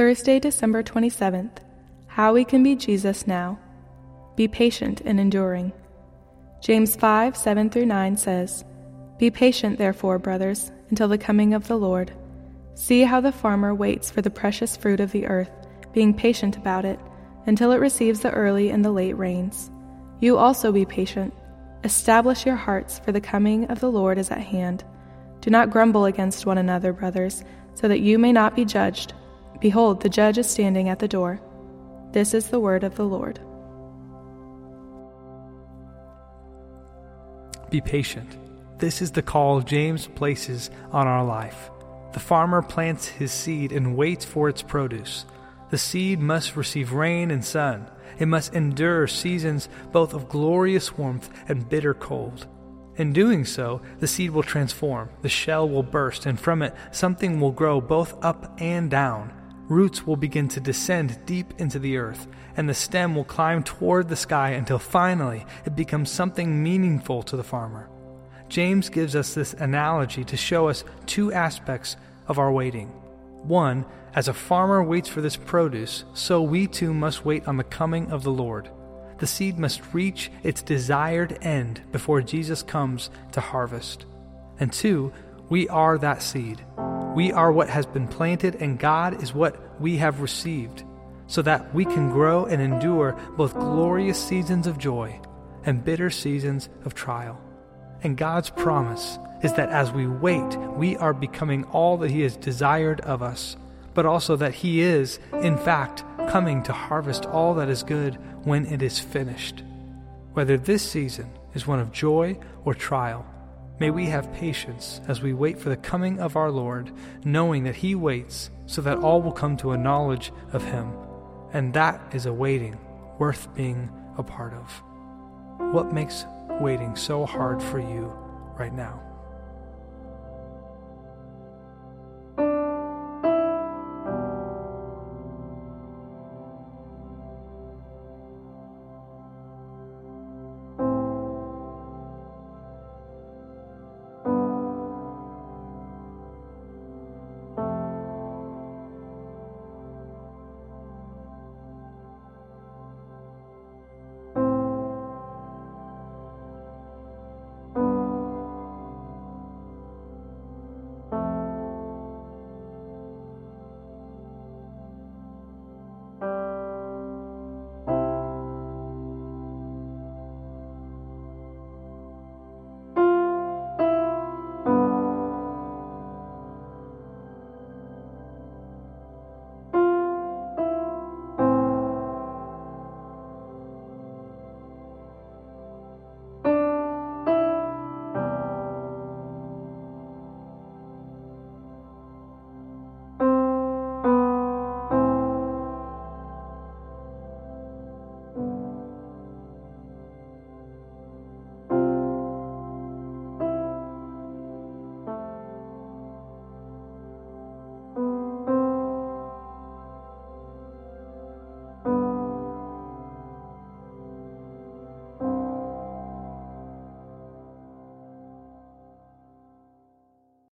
Thursday, December 27th. How we can be Jesus now. Be patient and enduring. James 5 7 through 9 says, Be patient, therefore, brothers, until the coming of the Lord. See how the farmer waits for the precious fruit of the earth, being patient about it, until it receives the early and the late rains. You also be patient. Establish your hearts, for the coming of the Lord is at hand. Do not grumble against one another, brothers, so that you may not be judged. Behold, the judge is standing at the door. This is the word of the Lord. Be patient. This is the call James places on our life. The farmer plants his seed and waits for its produce. The seed must receive rain and sun. It must endure seasons both of glorious warmth and bitter cold. In doing so, the seed will transform, the shell will burst, and from it something will grow both up and down. Roots will begin to descend deep into the earth, and the stem will climb toward the sky until finally it becomes something meaningful to the farmer. James gives us this analogy to show us two aspects of our waiting. One, as a farmer waits for this produce, so we too must wait on the coming of the Lord. The seed must reach its desired end before Jesus comes to harvest. And two, we are that seed. We are what has been planted, and God is what we have received, so that we can grow and endure both glorious seasons of joy and bitter seasons of trial. And God's promise is that as we wait, we are becoming all that He has desired of us, but also that He is, in fact, coming to harvest all that is good when it is finished. Whether this season is one of joy or trial, may we have patience as we wait for the coming of our Lord, knowing that He waits so that all will come to a knowledge of Him. And that is a waiting worth being a part of. What makes waiting so hard for you right now?